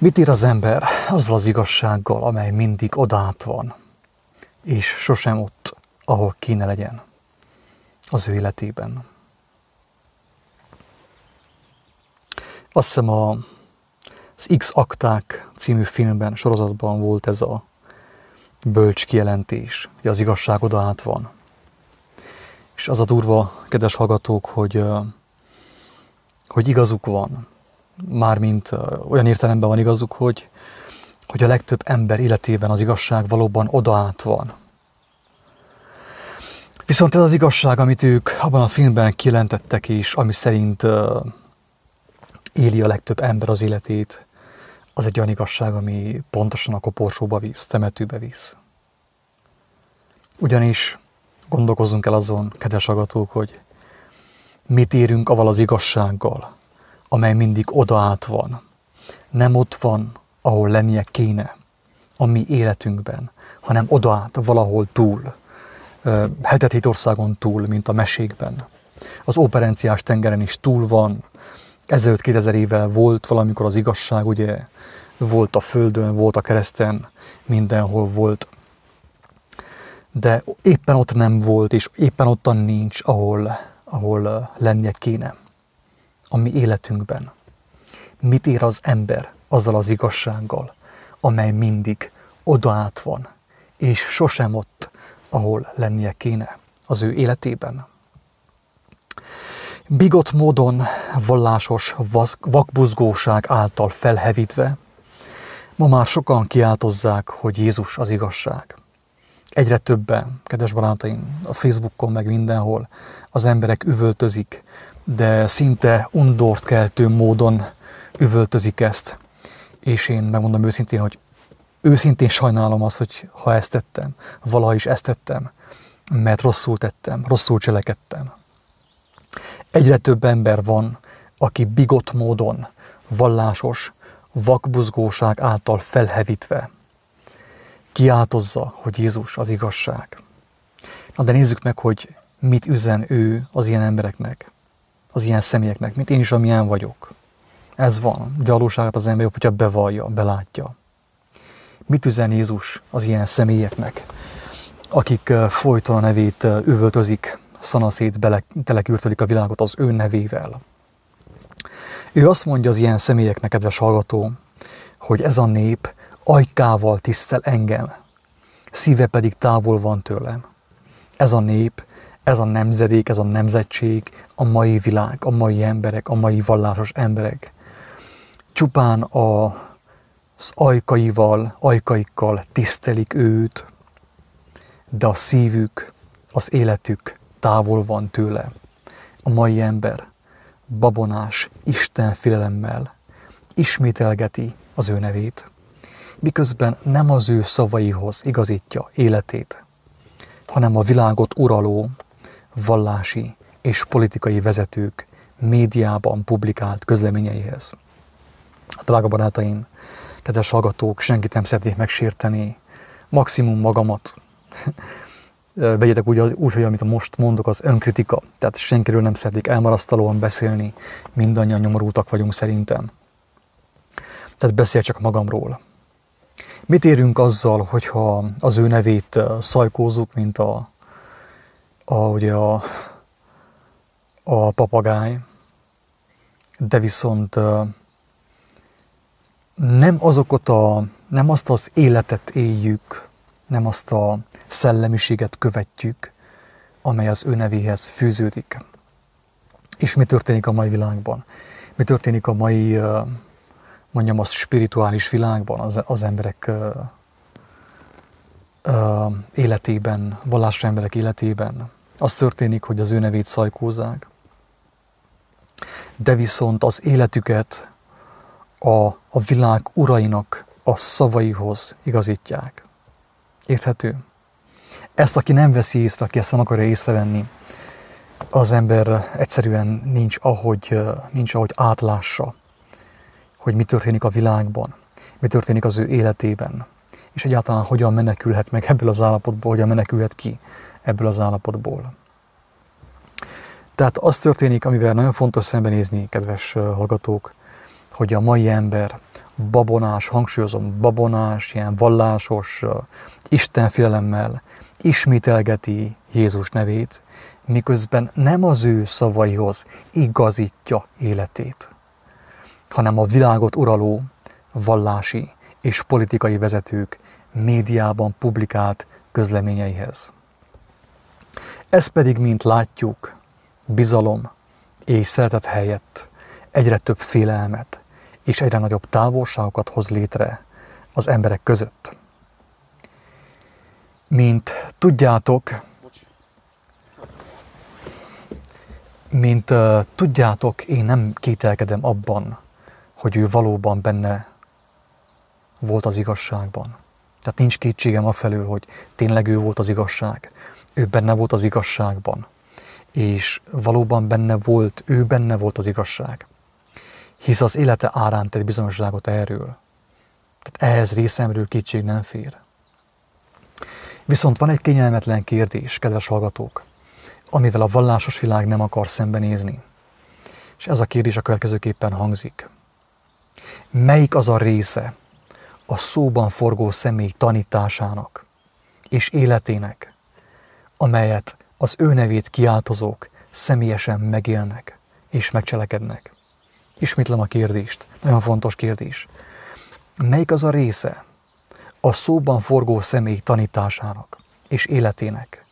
Mit ír az ember azzal az igazsággal, amely mindig odát van, és sosem ott, ahol kéne legyen az ő életében? Azt hiszem a, az X-akták című filmben, sorozatban volt ez a bölcs kijelentés, hogy az igazság odaát van. És az a durva, kedves hallgatók, hogy, hogy igazuk van, mármint olyan értelemben van igazuk, hogy, hogy a legtöbb ember életében az igazság valóban odaát van. Viszont ez az igazság, amit ők abban a filmben kijelentettek, és ami szerint éli a legtöbb ember az életét, az egy olyan igazság, ami pontosan a koporsóba visz, temetőbe visz. Ugyanis gondolkozzunk el azon, kedves agatók, hogy mit érünk avval az igazsággal, amely mindig odaát van. Nem ott van, ahol lennie kéne a mi életünkben, hanem odaát valahol túl, hetet országon túl, mint a mesékben. Az operenciás tengeren is túl van, ezelőtt 2000 évvel volt valamikor az igazság, ugye, volt a földön, volt a kereszten, mindenhol volt. De éppen ott nem volt, és éppen ottan nincs, ahol, ahol lennie kéne a mi életünkben. Mit ér az ember azzal az igazsággal, amely mindig odaát van, és sosem ott, ahol lennie kéne az ő életében. Bigott módon vallásos vakbuzgóság által felhevítve, ma már sokan kiáltozzák, hogy Jézus az igazság. Egyre többen, kedves barátaim, a Facebookon meg mindenhol az emberek üvöltözik, de szinte undort keltő módon üvöltözik ezt. És én megmondom őszintén, hogy őszintén sajnálom azt, hogy ha ezt tettem, valaha is ezt tettem, mert rosszul tettem, rosszul cselekedtem. Egyre több ember van, aki bigott módon, vallásos, vakbuzgóság által felhevítve kiáltozza, hogy Jézus az igazság. Na de nézzük meg, hogy mit üzen ő az ilyen embereknek, az ilyen személyeknek, mint én is, amilyen vagyok. Ez van, gyalóságot az ember hogyha bevallja, belátja. Mit üzen Jézus az ilyen személyeknek, akik folyton a nevét üvöltözik, szanaszét bele, telekürtölik a világot az ő nevével. Ő azt mondja az ilyen személyeknek, kedves hallgató, hogy ez a nép ajkával tisztel engem, szíve pedig távol van tőlem. Ez a nép, ez a nemzedék, ez a nemzetség, a mai világ, a mai emberek, a mai vallásos emberek csupán a, az ajkaival, ajkaikkal tisztelik őt, de a szívük, az életük távol van tőle. A mai ember babonás Isten félelemmel ismételgeti az ő nevét, miközben nem az ő szavaihoz igazítja életét, hanem a világot uraló, vallási és politikai vezetők médiában publikált közleményeihez. A drága barátaim, kedves hallgatók, senkit nem szeretnék megsérteni, maximum magamat, vegyetek úgy, úgy, hogy amit most mondok, az önkritika. Tehát senkiről nem szeretnék elmarasztalóan beszélni, mindannyian nyomorultak vagyunk szerintem. Tehát beszél csak magamról. Mit érünk azzal, hogyha az ő nevét szajkózunk, mint a, a, ugye a, a papagáj, de viszont nem azokat a, nem azt az életet éljük, nem azt a szellemiséget követjük, amely az ő nevéhez fűződik. És mi történik a mai világban? Mi történik a mai, mondjam azt, spirituális világban, az, az emberek életében, vallásra emberek életében? Az történik, hogy az ő nevét szajkózzák, de viszont az életüket a, a világ urainak a szavaihoz igazítják. Érthető? Ezt, aki nem veszi észre, aki ezt nem akarja észrevenni, az ember egyszerűen nincs ahogy, nincs ahogy átlássa, hogy mi történik a világban, mi történik az ő életében, és egyáltalán hogyan menekülhet meg ebből az állapotból, hogyan menekülhet ki ebből az állapotból. Tehát az történik, amivel nagyon fontos szembenézni, kedves hallgatók, hogy a mai ember babonás, hangsúlyozom, babonás, ilyen vallásos, istenfélelemmel ismételgeti Jézus nevét, miközben nem az ő szavaihoz igazítja életét, hanem a világot uraló vallási és politikai vezetők médiában publikált közleményeihez. Ez pedig, mint látjuk, bizalom és szeretet helyett egyre több félelmet és egyre nagyobb távolságokat hoz létre az emberek között. Mint tudjátok, mint uh, tudjátok, én nem kételkedem abban, hogy ő valóban benne volt az igazságban. Tehát nincs kétségem a felül, hogy tényleg ő volt az igazság. Ő benne volt az igazságban. És valóban benne volt, ő benne volt az igazság. Hisz az élete árán tett bizonyosságot erről. Tehát ehhez részemről kétség nem fér. Viszont van egy kényelmetlen kérdés, kedves hallgatók, amivel a vallásos világ nem akar szembenézni. És ez a kérdés a következőképpen hangzik. Melyik az a része a szóban forgó személy tanításának és életének, amelyet az ő nevét kiáltozók személyesen megélnek és megcselekednek? Ismétlem a kérdést, nagyon fontos kérdés. Melyik az a része a szóban forgó személy tanításának és életének,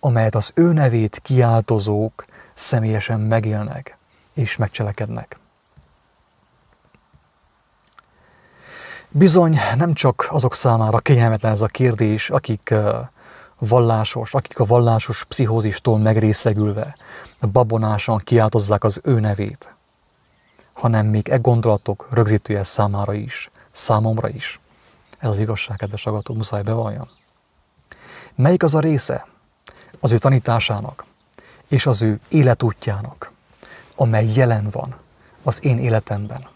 amelyet az ő nevét kiáltozók személyesen megélnek és megcselekednek? Bizony nem csak azok számára kényelmetlen ez a kérdés, akik vallásos, akik a vallásos pszichózistól megrészegülve babonásan kiáltozzák az ő nevét, hanem még e gondolatok rögzítője számára is, számomra is. Ez az igazság, kedves agató, muszáj bevalljam. Melyik az a része az ő tanításának és az ő életútjának, amely jelen van az én életemben?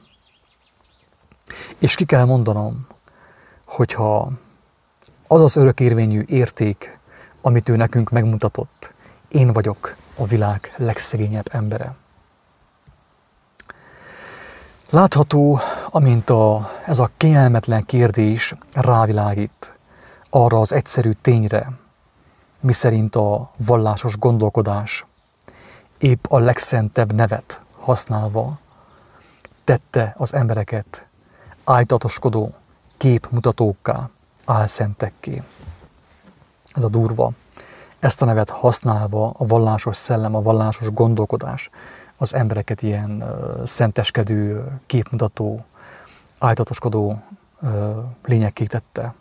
És ki kell mondanom, hogyha az az örökérvényű érték, amit ő nekünk megmutatott, én vagyok a világ legszegényebb embere. Látható, amint a, ez a kényelmetlen kérdés rávilágít arra az egyszerű tényre, miszerint a vallásos gondolkodás épp a legszentebb nevet használva tette az embereket ájtatoskodó képmutatókká, álszentekké. Ez a durva. Ezt a nevet használva a vallásos szellem, a vallásos gondolkodás az embereket ilyen szenteskedő, képmutató, ájtatoskodó uh, lényekké tette.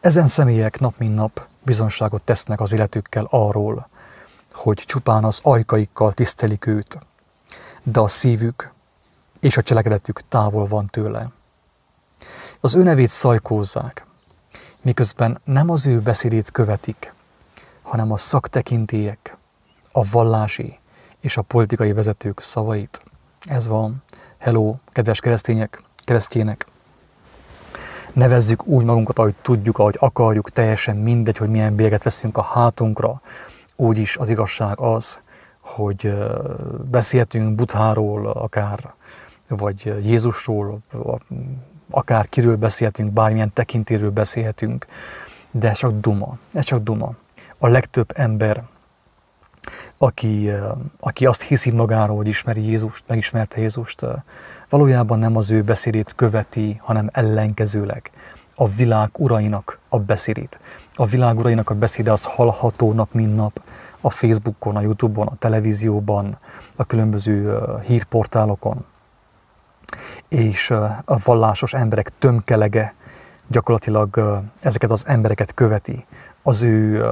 Ezen személyek nap mint nap bizonságot tesznek az életükkel arról, hogy csupán az ajkaikkal tisztelik őt, de a szívük és a cselekedetük távol van tőle. Az ő nevét szajkózzák, miközben nem az ő beszédét követik, hanem a szaktekintélyek, a vallási és a politikai vezetők szavait. Ez van. Hello, kedves keresztények, keresztjének! Nevezzük úgy magunkat, ahogy tudjuk, ahogy akarjuk, teljesen mindegy, hogy milyen bélyeget veszünk a hátunkra. Úgyis az igazság az, hogy beszéltünk Butháról, akár vagy Jézusról, akár kiről beszélhetünk, bármilyen tekintéről beszélhetünk, de ez csak duma, ez csak duma. A legtöbb ember, aki, aki azt hiszi magáról, hogy ismeri Jézust, megismerte Jézust, valójában nem az ő beszédét követi, hanem ellenkezőleg a világ urainak a beszédét. A világ urainak a beszéde az hallható nap, mint nap a Facebookon, a Youtube-on, a televízióban, a különböző hírportálokon és a vallásos emberek tömkelege gyakorlatilag ezeket az embereket követi, az ő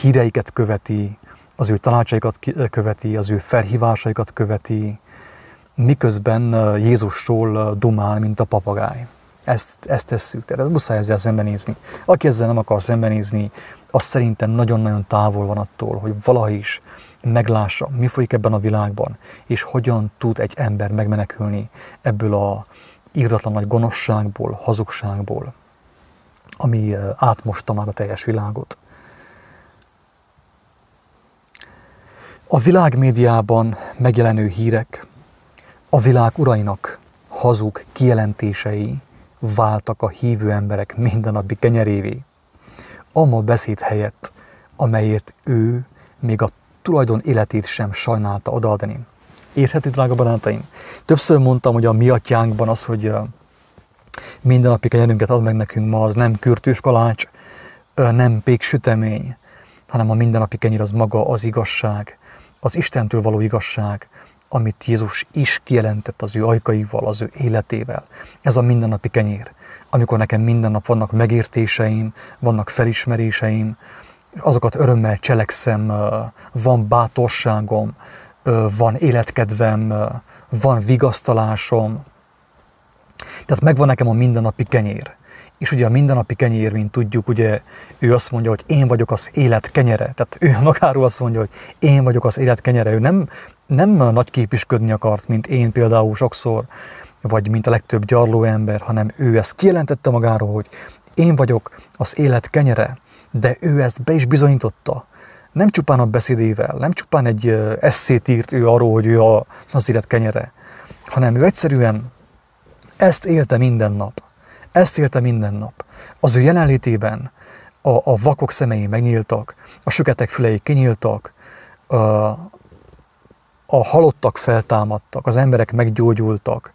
híreiket követi, az ő tanácsaikat követi, az ő felhívásaikat követi, miközben Jézusról dumál, mint a papagáj. Ezt, ezt tesszük, tehát muszáj ezzel szembenézni. Aki ezzel nem akar szembenézni, az szerintem nagyon-nagyon távol van attól, hogy valaha is meglássa, mi folyik ebben a világban, és hogyan tud egy ember megmenekülni ebből a írdatlan nagy gonoszságból, hazugságból, ami átmosta már a teljes világot. A világ médiában megjelenő hírek a világ urainak hazug kijelentései váltak a hívő emberek mindennapi kenyerévé. Ama beszéd helyett, amelyért ő még a tulajdon életét sem sajnálta odaadni. Érthető, drága barátaim? Többször mondtam, hogy a mi atyánkban az, hogy mindennapi kenyerünket ad meg nekünk ma, az nem kürtős kalács, nem pék sütemény, hanem a mindennapi kenyér az maga az igazság, az Istentől való igazság, amit Jézus is kijelentett az ő ajkaival, az ő életével. Ez a mindennapi kenyér. Amikor nekem minden nap vannak megértéseim, vannak felismeréseim, azokat örömmel cselekszem, van bátorságom, van életkedvem, van vigasztalásom. Tehát megvan nekem a mindennapi kenyér. És ugye a mindennapi kenyér, mint tudjuk, ugye ő azt mondja, hogy én vagyok az élet kenyere. Tehát ő magáról azt mondja, hogy én vagyok az élet kenyere. Ő nem, nem nagy képisködni akart, mint én például sokszor, vagy mint a legtöbb gyarló ember, hanem ő ezt kijelentette magáról, hogy én vagyok az élet kenyere, de ő ezt be is bizonyította. Nem csupán a beszédével, nem csupán egy eszét írt ő arról, hogy ő a, az élet kenyere, hanem ő egyszerűen ezt élte minden nap. Ezt élte minden nap. Az ő jelenlétében a, a vakok szemei megnyíltak, a süketek fülei kinyíltak, a, a halottak feltámadtak, az emberek meggyógyultak,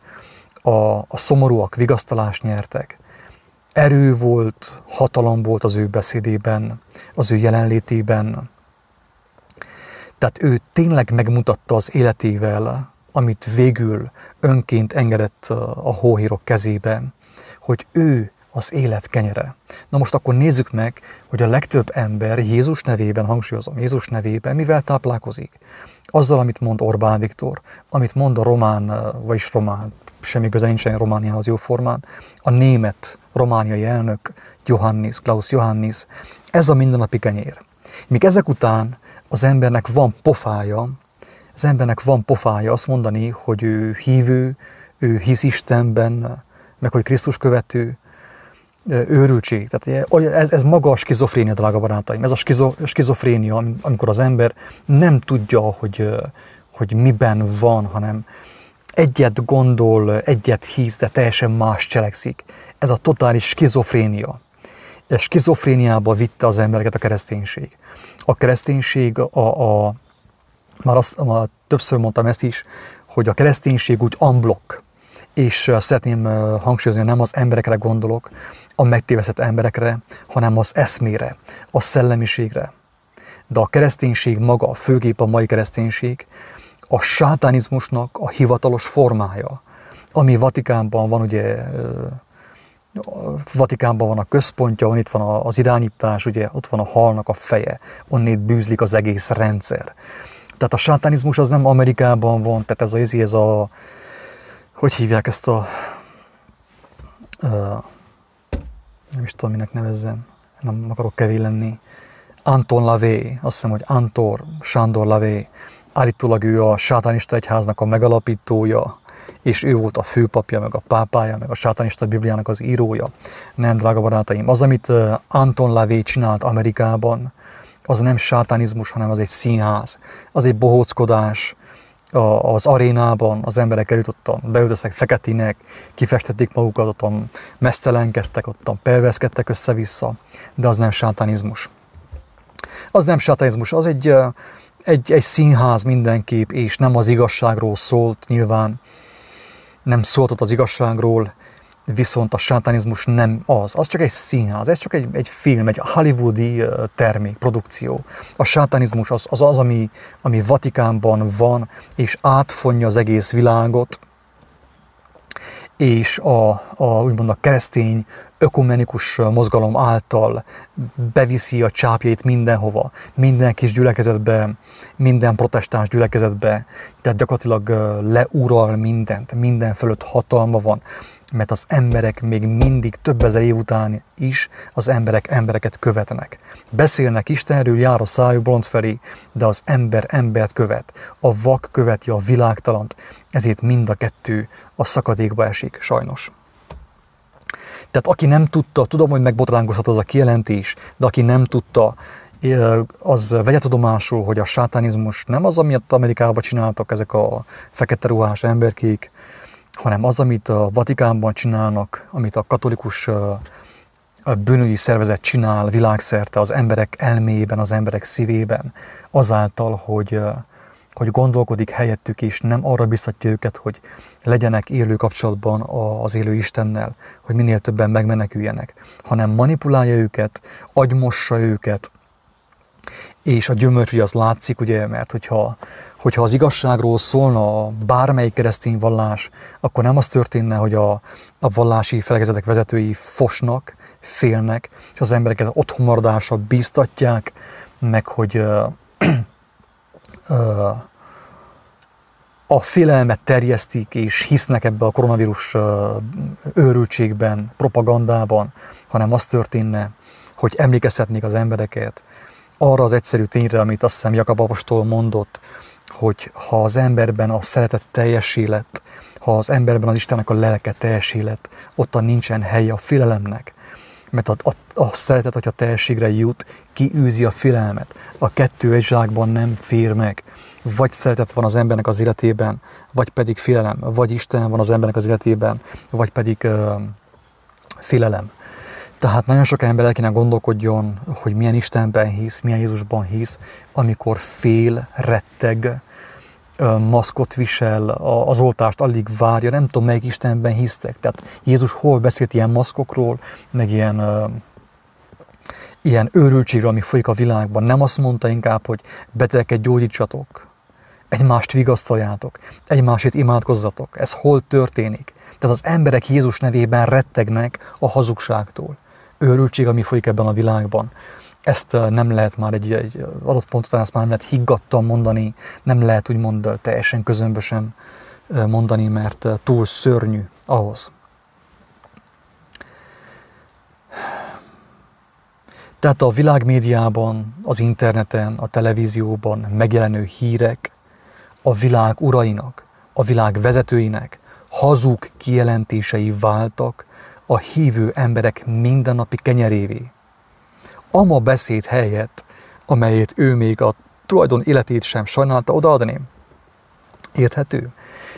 a, a szomorúak vigasztalást nyertek. Erő volt, hatalom volt az ő beszédében, az ő jelenlétében. Tehát ő tényleg megmutatta az életével, amit végül önként engedett a hóhírok kezébe, hogy ő az élet kenyere. Na most akkor nézzük meg, hogy a legtöbb ember Jézus nevében, hangsúlyozom, Jézus nevében mivel táplálkozik. Azzal, amit mond Orbán Viktor, amit mond a román, vagyis román, semmi köze nincsen Romániához jó formán, a német romániai elnök Johannis, Klaus Johannis, ez a mindennapi kenyér. Míg ezek után az embernek van pofája, az embernek van pofája azt mondani, hogy ő hívő, ő hisz Istenben, meg hogy Krisztus követő, őrültség. Tehát ez, ez maga a skizofrénia, drága barátaim. Ez a skizo, skizofrénia, amikor az ember nem tudja, hogy, hogy miben van, hanem egyet gondol, egyet hisz, de teljesen más cselekszik. Ez a totális skizofrénia. És skizofréniába vitte az embereket a kereszténység. A kereszténység, a, a, már, azt, már többször mondtam ezt is, hogy a kereszténység úgy unblock, és szeretném hangsúlyozni, nem az emberekre gondolok, a megtévesztett emberekre, hanem az eszmére, a szellemiségre. De a kereszténység maga, főképp a mai kereszténység, a sátánizmusnak a hivatalos formája, ami Vatikánban van, ugye Vatikánban van a központja, on itt van az irányítás, ugye ott van a halnak a feje, onnét bűzlik az egész rendszer. Tehát a sátánizmus az nem Amerikában van, tehát ez a, ez a hogy hívják ezt a, nem is tudom, minek nevezzem, nem akarok kevés lenni, Anton Lavé, azt hiszem, hogy Antor Sándor Lavé, állítólag ő a sátánista egyháznak a megalapítója, és ő volt a főpapja, meg a pápája, meg a sátánista Bibliának az írója. Nem, drága barátaim, az, amit Anton Lavé csinált Amerikában, az nem sátánizmus, hanem az egy színház, az egy bohóckodás, az arénában az emberek elutottan beöltöztek feketének, kifestették magukat, ottan mesztelenkedtek, ottan perveszkedtek össze-vissza, de az nem sátánizmus. Az nem sátánizmus, az egy, egy, egy színház mindenképp, és nem az igazságról szólt nyilván, nem szólt az igazságról, viszont a sátánizmus nem az. Az csak egy színház, ez csak egy, egy film, egy hollywoodi termék, produkció. A sátánizmus az az, az ami, ami Vatikánban van, és átfonja az egész világot, és a, a, úgymond a keresztény ökumenikus mozgalom által beviszi a csápjait mindenhova, minden kis gyülekezetbe, minden protestáns gyülekezetbe, tehát gyakorlatilag leúral mindent, minden fölött hatalma van mert az emberek még mindig több ezer év után is az emberek embereket követnek. Beszélnek Istenről, jár a szájú bolond felé, de az ember embert követ. A vak követi a világtalant, ezért mind a kettő a szakadékba esik, sajnos. Tehát aki nem tudta, tudom, hogy megbotránkozhat az a kijelentés, de aki nem tudta, az vegye tudomásul, hogy a sátánizmus nem az, amit Amerikában csináltak ezek a fekete ruhás emberkék, hanem az, amit a Vatikánban csinálnak, amit a katolikus bűnügyi szervezet csinál világszerte az emberek elméjében, az emberek szívében, azáltal, hogy, hogy gondolkodik helyettük, és nem arra biztatja őket, hogy legyenek élő kapcsolatban az élő Istennel, hogy minél többen megmeneküljenek, hanem manipulálja őket, agymossa őket, és a gyümölcs ugye az látszik, ugye, mert hogyha, hogyha az igazságról szólna bármelyik keresztény vallás, akkor nem az történne, hogy a, a vallási felekezetek vezetői fosnak, félnek, és az embereket otthonmaradásra bíztatják, meg hogy a félelmet terjesztik, és hisznek ebbe a koronavírus őrültségben, propagandában, hanem az történne, hogy emlékeztetnék az embereket arra az egyszerű tényre, amit azt hiszem Jakab Apostol mondott, hogy ha az emberben a szeretet teljes élet, ha az emberben az Istennek a lelke teljes élet, ottan nincsen helye a félelemnek, mert a, a, a szeretet, hogyha teljességre jut, kiűzi a félelmet. A kettő egy zsákban nem fér meg. Vagy szeretet van az embernek az életében, vagy pedig félelem. Vagy Isten van az embernek az életében, vagy pedig uh, félelem. Tehát nagyon sok ember el kéne gondolkodjon, hogy milyen Istenben hisz, milyen Jézusban hisz, amikor fél, retteg, maszkot visel, az oltást alig várja, nem tudom, melyik Istenben hisztek. Tehát Jézus hol beszélt ilyen maszkokról, meg ilyen, ilyen őrültségről, ami folyik a világban. Nem azt mondta inkább, hogy betegeket gyógyítsatok, egymást vigasztaljátok, egymásét imádkozzatok. Ez hol történik? Tehát az emberek Jézus nevében rettegnek a hazugságtól. Őrültség, ami folyik ebben a világban ezt nem lehet már egy, egy adott pont után ezt már nem lehet higgadtan mondani, nem lehet úgymond teljesen közömbösen mondani, mert túl szörnyű ahhoz. Tehát a világmédiában, az interneten, a televízióban megjelenő hírek a világ urainak, a világ vezetőinek hazug kijelentései váltak a hívő emberek mindennapi kenyerévé ama beszéd helyett, amelyet ő még a tulajdon életét sem sajnálta odaadni. Érthető?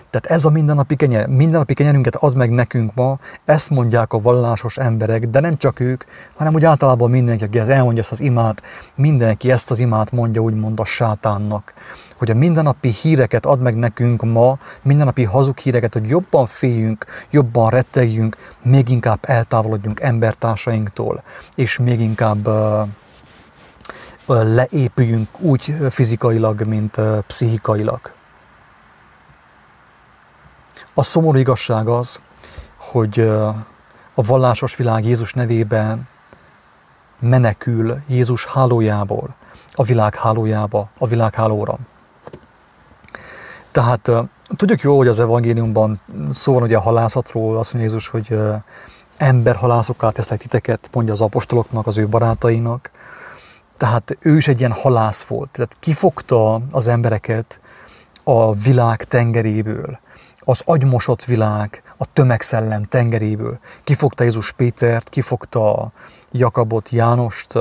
Tehát ez a mindennapi kenyer, mindennapi kenyerünket ad meg nekünk ma, ezt mondják a vallásos emberek, de nem csak ők, hanem úgy általában mindenki, aki ezt elmondja ezt az imát, mindenki ezt az imát mondja úgymond a sátánnak. Hogy a mindennapi híreket ad meg nekünk ma, mindennapi hazug híreket, hogy jobban féljünk, jobban rettegjünk, még inkább eltávolodjunk embertársainktól, és még inkább uh, leépüljünk úgy fizikailag, mint pszichikailag. A szomorú igazság az, hogy a vallásos világ Jézus nevében menekül Jézus hálójából a világ hálójába, a világ hálóra. Tehát tudjuk jó, hogy az evangéliumban szó van ugye a halászatról, azt mondja Jézus, hogy emberhalászokká teszek titeket, mondja az apostoloknak, az ő barátainak. Tehát ő is egy ilyen halász volt. Tehát kifogta az embereket a világ tengeréből az agymosott világ, a tömegszellem tengeréből. Kifogta Jézus Pétert, kifogta Jakabot, Jánost,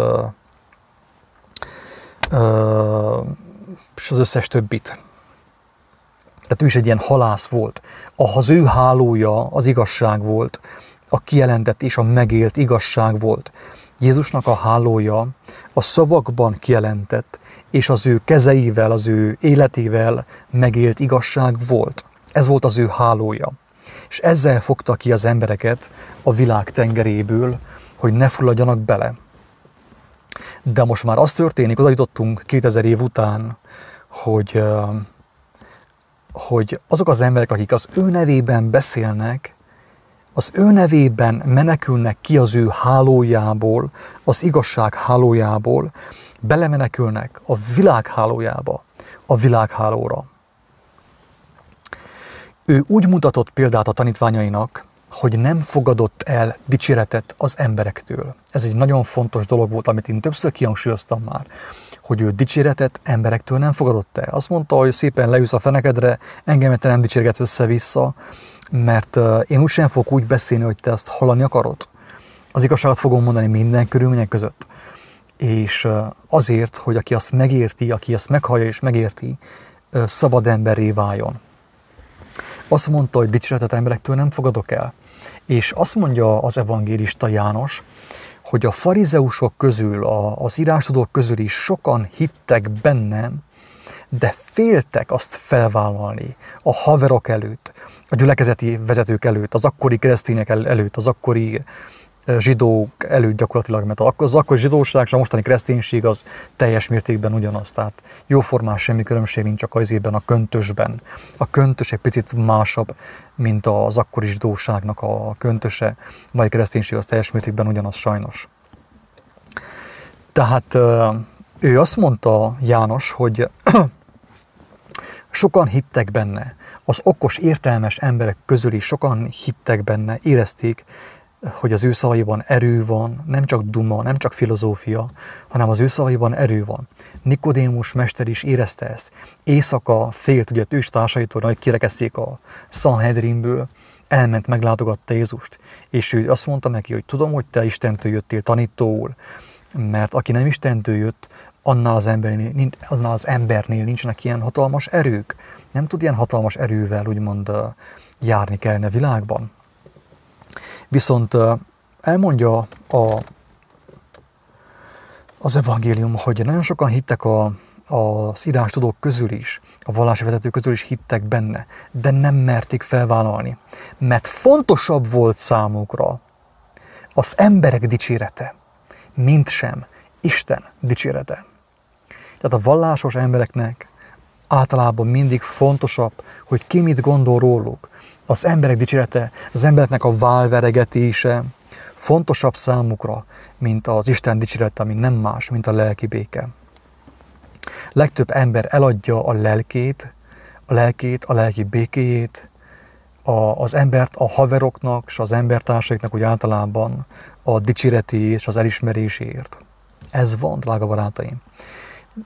és az összes többit. Tehát ő is egy ilyen halász volt. Az ő hálója az igazság volt, a kijelentett és a megélt igazság volt. Jézusnak a hálója a szavakban kijelentett, és az ő kezeivel, az ő életével megélt igazság volt. Ez volt az ő hálója. És ezzel fogta ki az embereket a világ tengeréből, hogy ne fulladjanak bele. De most már az történik, oda jutottunk 2000 év után, hogy, hogy azok az emberek, akik az ő nevében beszélnek, az ő nevében menekülnek ki az ő hálójából, az igazság hálójából, belemenekülnek a világ hálójába, a világhálóra. Ő úgy mutatott példát a tanítványainak, hogy nem fogadott el dicséretet az emberektől. Ez egy nagyon fontos dolog volt, amit én többször kihangsúlyoztam már, hogy ő dicséretet emberektől nem fogadott el. Azt mondta, hogy szépen leülsz a fenekedre, engem te nem dicsérgetsz össze-vissza, mert én úgy sem fogok úgy beszélni, hogy te azt hallani akarod. Az igazságot fogom mondani minden körülmények között. És azért, hogy aki azt megérti, aki azt meghallja és megérti, szabad emberré váljon. Azt mondta, hogy dicséretet emberektől nem fogadok el. És azt mondja az evangélista János, hogy a farizeusok közül, az írástudók közül is sokan hittek bennem, de féltek azt felvállalni a haverok előtt, a gyülekezeti vezetők előtt, az akkori keresztények előtt, az akkori zsidók előtt gyakorlatilag, mert az akkori zsidóság és a mostani kereszténység az teljes mértékben ugyanaz. Tehát jóformán semmi különbség nincs csak az a köntösben. A köntös egy picit másabb, mint az akkori zsidóságnak a köntöse, vagy kereszténység az teljes mértékben ugyanaz sajnos. Tehát ő azt mondta János, hogy sokan hittek benne, az okos, értelmes emberek közül is sokan hittek benne, érezték, hogy az ő szavaiban erő van, nem csak duma, nem csak filozófia, hanem az ő szavaiban erő van. Nikodémus mester is érezte ezt. Éjszaka félt, ugye ős társaitól, hogy kirekesszék a Sanhedrinből, elment, meglátogatta Jézust, és ő azt mondta neki, hogy tudom, hogy te Istentől jöttél tanítóul, mert aki nem Istentől jött, annál az, embernél, annál az embernél nincsenek ilyen hatalmas erők. Nem tud ilyen hatalmas erővel úgymond járni kellene a világban. Viszont elmondja a, az evangélium, hogy nagyon sokan hittek a, a szírás tudók közül is, a vallási vezetők közül is hittek benne, de nem merték felvállalni, mert fontosabb volt számukra az emberek dicsérete, mint sem Isten dicsérete. Tehát a vallásos embereknek általában mindig fontosabb, hogy ki mit gondol róluk. Az emberek dicsérete, az embereknek a válveregetése fontosabb számukra, mint az Isten dicsérete, ami nem más, mint a lelki béke. Legtöbb ember eladja a lelkét, a lelkét, a lelki békéjét, a, az embert a haveroknak és az embertársaiknak úgy általában a dicséreti és az elismerésért. Ez van, drága barátaim.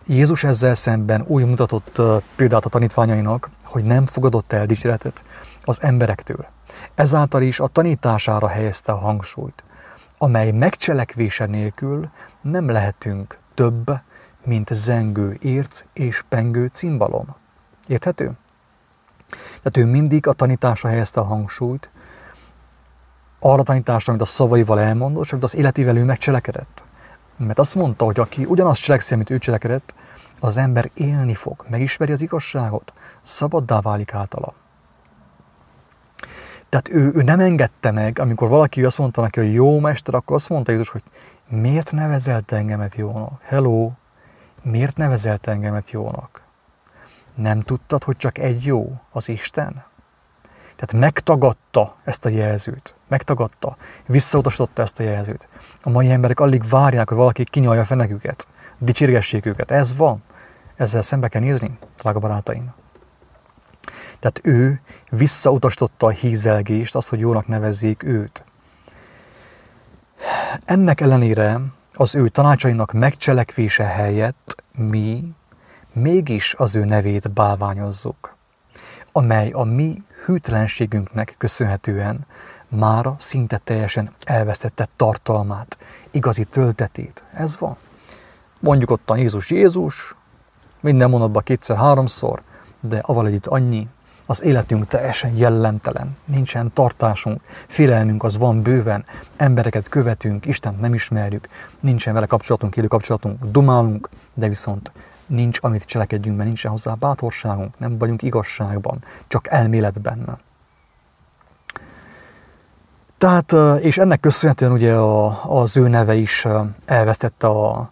Jézus ezzel szemben úgy mutatott példát a tanítványainak, hogy nem fogadott el dicséretet az emberektől. Ezáltal is a tanítására helyezte a hangsúlyt, amely megcselekvése nélkül nem lehetünk több, mint zengő érc és pengő cimbalom. Érthető? Tehát ő mindig a tanításra helyezte a hangsúlyt, arra a tanításra, amit a szavaival elmondott, és amit az életével ő megcselekedett. Mert azt mondta, hogy aki ugyanazt cselekszi, amit ő cselekedett, az ember élni fog, megismeri az igazságot, szabaddá válik általa. Tehát ő, ő nem engedte meg, amikor valaki azt mondta neki, hogy jó mester, akkor azt mondta Jézus, hogy miért nevezelt engemet jónak? Hello, miért nevezelt engemet jónak? Nem tudtad, hogy csak egy jó, az Isten? Tehát megtagadta ezt a jelzőt, megtagadta, visszautasította ezt a jelzőt. A mai emberek alig várják, hogy valaki kinyalja feneküket, dicsérgessék őket. Ez van. Ezzel szembe kell nézni, drága barátaim. Tehát ő visszautasította a hízelgést, azt, hogy jónak nevezzék őt. Ennek ellenére az ő tanácsainak megcselekvése helyett mi mégis az ő nevét bálványozzuk, amely a mi hűtlenségünknek köszönhetően mára szinte teljesen elvesztette tartalmát, igazi töltetét. Ez van. Mondjuk ott a Jézus Jézus, minden mondatban kétszer-háromszor, de aval együtt annyi, az életünk teljesen jellemtelen, nincsen tartásunk, félelmünk az van bőven, embereket követünk, Istent nem ismerjük, nincsen vele kapcsolatunk, élő kapcsolatunk, dumálunk, de viszont nincs, amit cselekedjünk, mert nincsen hozzá bátorságunk, nem vagyunk igazságban, csak elméletben. Tehát, és ennek köszönhetően ugye a, az ő neve is elvesztette a,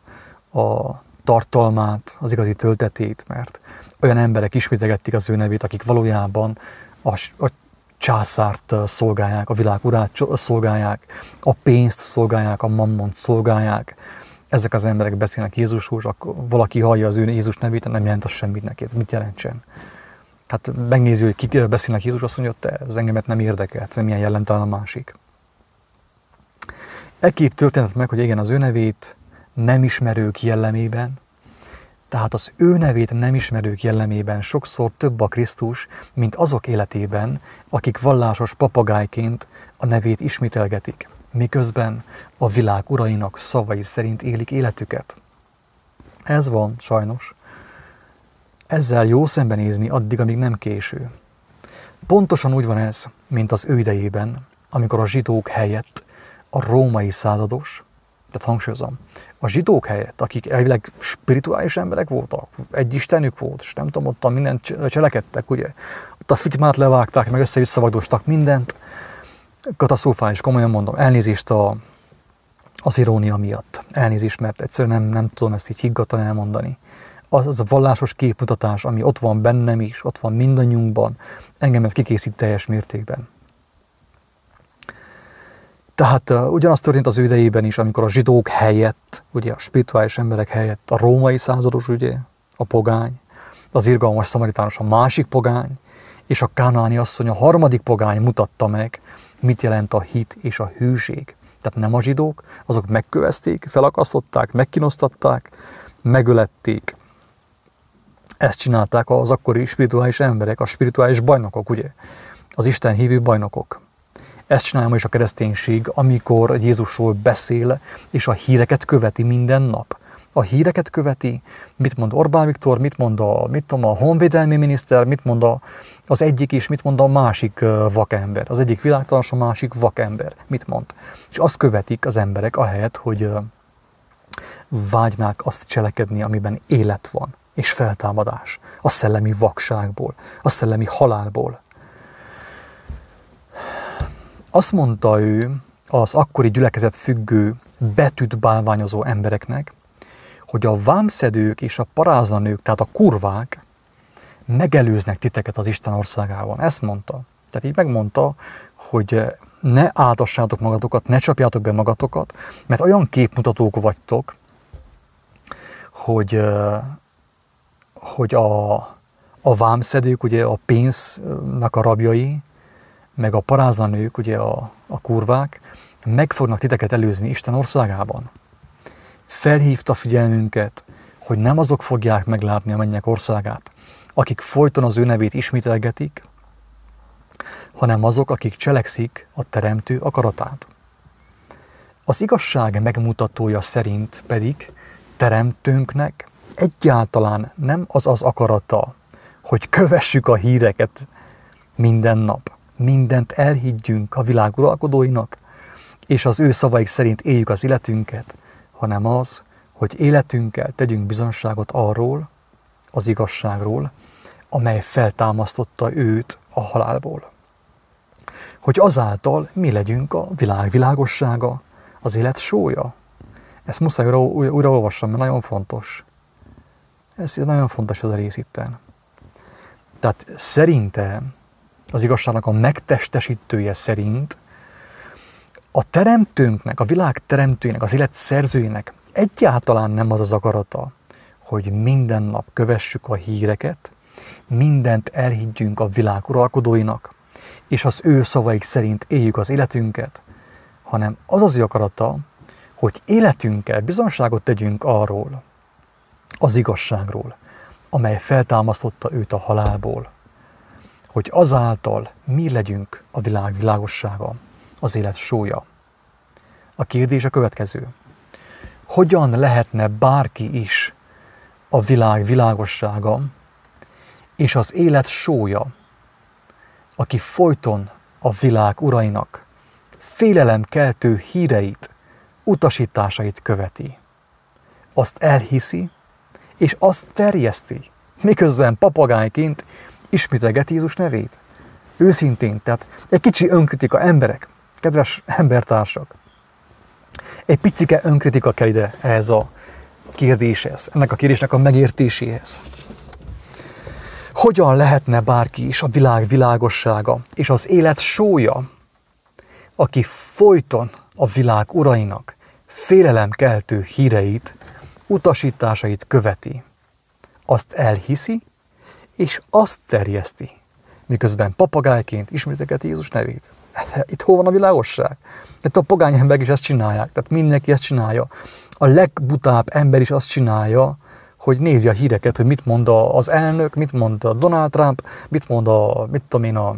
a tartalmát, az igazi töltetét, mert olyan emberek ismételgették az ő nevét, akik valójában a, a császárt szolgálják, a világ urát szolgálják, a pénzt szolgálják, a mammont szolgálják. Ezek az emberek beszélnek Jézusról, és akkor valaki hallja az ő Jézus nevét, nem jelent az semmit neki. Mit jelentsen? Hát megnézi, hogy kik beszélnek Jézus, azt mondja, te, ez engemet nem érdekel, nem ilyen jellemtelen a másik. Ekkép történet meg, hogy igen, az ő nevét nem ismerők jellemében, tehát az ő nevét nem ismerők jellemében sokszor több a Krisztus, mint azok életében, akik vallásos papagájként a nevét ismételgetik, miközben a világ urainak szavai szerint élik életüket. Ez van, sajnos. Ezzel jó szembenézni addig, amíg nem késő. pontosan úgy van ez, mint az ő idejében, amikor a zsidók helyett a római százados, tehát hangsúlyozom, a zsidók helyett, akik elvileg spirituális emberek voltak, egy istenük volt, és nem tudom, ott mindent cselekedtek, ugye, ott a fitimát levágták, meg össze-vissza mindent, katasztrofális, komolyan mondom, elnézést a, az irónia miatt. Elnézést, mert egyszerűen nem, nem tudom ezt így higgadtan elmondani. Az, az a vallásos képmutatás, ami ott van bennem is, ott van mindannyiunkban, engemet kikészít teljes mértékben. Tehát uh, ugyanaz történt az ő idejében is, amikor a zsidók helyett, ugye a spirituális emberek helyett, a római százados, ugye, a pogány, az irgalmas szamaritános a másik pogány, és a kánáni asszony a harmadik pogány mutatta meg, mit jelent a hit és a hűség. Tehát nem a zsidók, azok megkövezték, felakasztották, megkinosztatták, megölették. Ezt csinálták az akkori spirituális emberek, a spirituális bajnokok, ugye? Az Isten hívő bajnokok. Ezt csinálja is a kereszténység, amikor Jézusról beszél, és a híreket követi minden nap. A híreket követi, mit mond Orbán Viktor, mit mond a, mit tudom, a honvédelmi miniszter, mit mond a, az egyik és mit mond a másik vakember. Az egyik világtalan, a másik vakember. Mit mond? És azt követik az emberek ahelyett, hogy vágynák azt cselekedni, amiben élet van, és feltámadás. A szellemi vakságból, a szellemi halálból. Azt mondta ő az akkori gyülekezet függő, betűt bálványozó embereknek, hogy a vámszedők és a parázanők, tehát a kurvák megelőznek titeket az Isten országában. Ezt mondta. Tehát így megmondta, hogy ne áldassátok magatokat, ne csapjátok be magatokat, mert olyan képmutatók vagytok, hogy, hogy a, a vámszedők, ugye a pénznek a rabjai, meg a parázanők, ugye a, a kurvák, meg fognak titeket előzni Isten országában. Felhívta figyelmünket, hogy nem azok fogják meglátni a mennyek országát, akik folyton az ő nevét ismételgetik, hanem azok, akik cselekszik a teremtő akaratát. Az igazság megmutatója szerint pedig teremtőnknek egyáltalán nem az az akarata, hogy kövessük a híreket minden nap, mindent elhiggyünk a világ uralkodóinak, és az ő szavaik szerint éljük az életünket, hanem az, hogy életünkkel tegyünk bizonságot arról, az igazságról, amely feltámasztotta őt a halálból. Hogy azáltal mi legyünk a világ világossága, az élet sója. Ezt muszáj újra, újra, olvassam, mert nagyon fontos. Ez nagyon fontos ez a rész itten. Tehát szerintem az igazságnak a megtestesítője szerint a teremtőnknek, a világ teremtőjének, az élet szerzőjének egyáltalán nem az az akarata, hogy minden nap kövessük a híreket, mindent elhiggyünk a világ uralkodóinak, és az ő szavaik szerint éljük az életünket, hanem az az ő akarata, hogy életünkkel bizonságot tegyünk arról, az igazságról, amely feltámasztotta őt a halálból hogy azáltal mi legyünk a világ világossága, az élet sója. A kérdés a következő. Hogyan lehetne bárki is a világ világossága és az élet sója, aki folyton a világ urainak félelemkeltő híreit, utasításait követi. Azt elhiszi, és azt terjeszti, miközben papagájként ismételget Jézus nevét. Őszintén, tehát egy kicsi önkritika, emberek, kedves embertársak. Egy picike önkritika kell ide ehhez a kérdéshez, ennek a kérdésnek a megértéséhez. Hogyan lehetne bárki is a világ világossága és az élet sója, aki folyton a világ urainak félelemkeltő híreit, utasításait követi, azt elhiszi, és azt terjeszti, miközben papagájként ismételgeti Jézus nevét. Itt hol van a világosság? Itt a pogány emberek is ezt csinálják, tehát mindenki ezt csinálja. A legbutább ember is azt csinálja, hogy nézi a híreket, hogy mit mond az elnök, mit mond a Donald Trump, mit mond a, mit tudom én, a,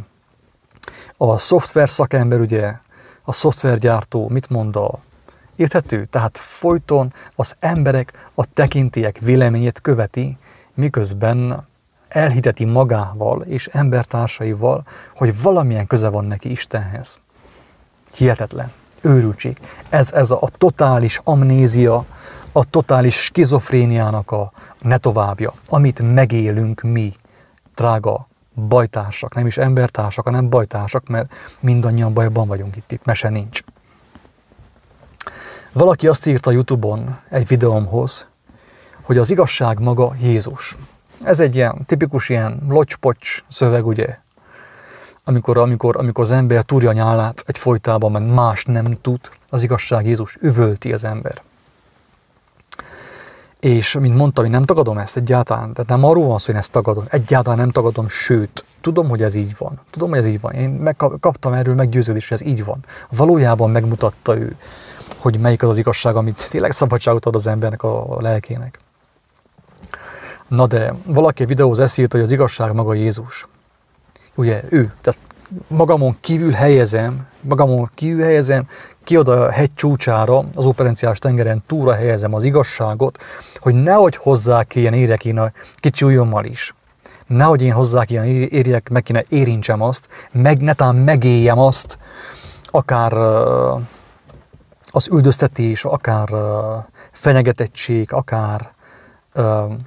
a szoftver szakember, ugye, a szoftvergyártó, mit mond a, érthető? Tehát folyton az emberek a tekintélyek véleményét követi, miközben elhiteti magával és embertársaival, hogy valamilyen köze van neki Istenhez. Hihetetlen. Őrültség. Ez, ez a, a totális amnézia, a totális skizofréniának a ne továbbja, amit megélünk mi, drága bajtársak, nem is embertársak, hanem bajtársak, mert mindannyian bajban vagyunk itt, itt mese nincs. Valaki azt írta Youtube-on egy videómhoz, hogy az igazság maga Jézus. Ez egy ilyen tipikus ilyen locspocs szöveg, ugye? Amikor, amikor, amikor az ember túrja nyálát egy folytában, mert más nem tud, az igazság Jézus üvölti az ember. És, mint mondtam, én nem tagadom ezt egyáltalán, tehát nem arról van szó, hogy én ezt tagadom, egyáltalán nem tagadom, sőt, tudom, hogy ez így van. Tudom, hogy ez így van. Én megkaptam erről meggyőződést, hogy ez így van. Valójában megmutatta ő, hogy melyik az az igazság, amit tényleg szabadságot ad az embernek a lelkének. Na de valaki videóz ezt írt, hogy az igazság maga Jézus. Ugye ő, tehát magamon kívül helyezem, magamon kívül helyezem, ki oda a hegy csúcsára, az operenciás tengeren túra helyezem az igazságot, hogy nehogy hozzá ilyen érjek én a kicsi ujjommal is. Nehogy én hozzá ilyen érjek, meg kéne érintsem azt, meg netán megéljem azt, akár az üldöztetés, akár fenyegetettség, akár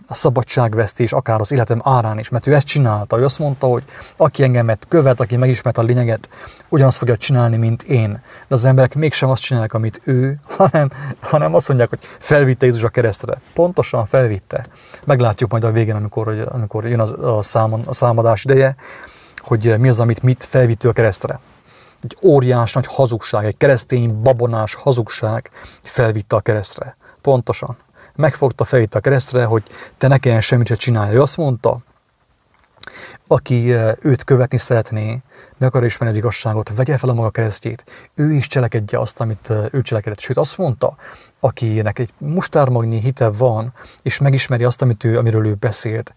a szabadságvesztés, akár az életem árán is, mert ő ezt csinálta. Ő azt mondta, hogy aki engemet követ, aki megismert a lényeget, ugyanazt fogja csinálni, mint én. De az emberek mégsem azt csinálják, amit ő, hanem, hanem azt mondják, hogy felvitte Jézus a keresztre. Pontosan felvitte. Meglátjuk majd a végén, amikor, amikor jön a, a, számon, a számadás ideje, hogy mi az, amit mit felvittő a keresztre. Egy óriás nagy hazugság, egy keresztény babonás hazugság felvitte a keresztre. Pontosan megfogta fejét a keresztre, hogy te ne kelljen semmit se csinálni. Ő azt mondta, aki őt követni szeretné, meg akar ismerni az igazságot, vegye fel a maga keresztjét, ő is cselekedje azt, amit ő cselekedett. Sőt, azt mondta, akinek egy mustármagnyi hite van, és megismeri azt, amit ő, amiről ő beszélt,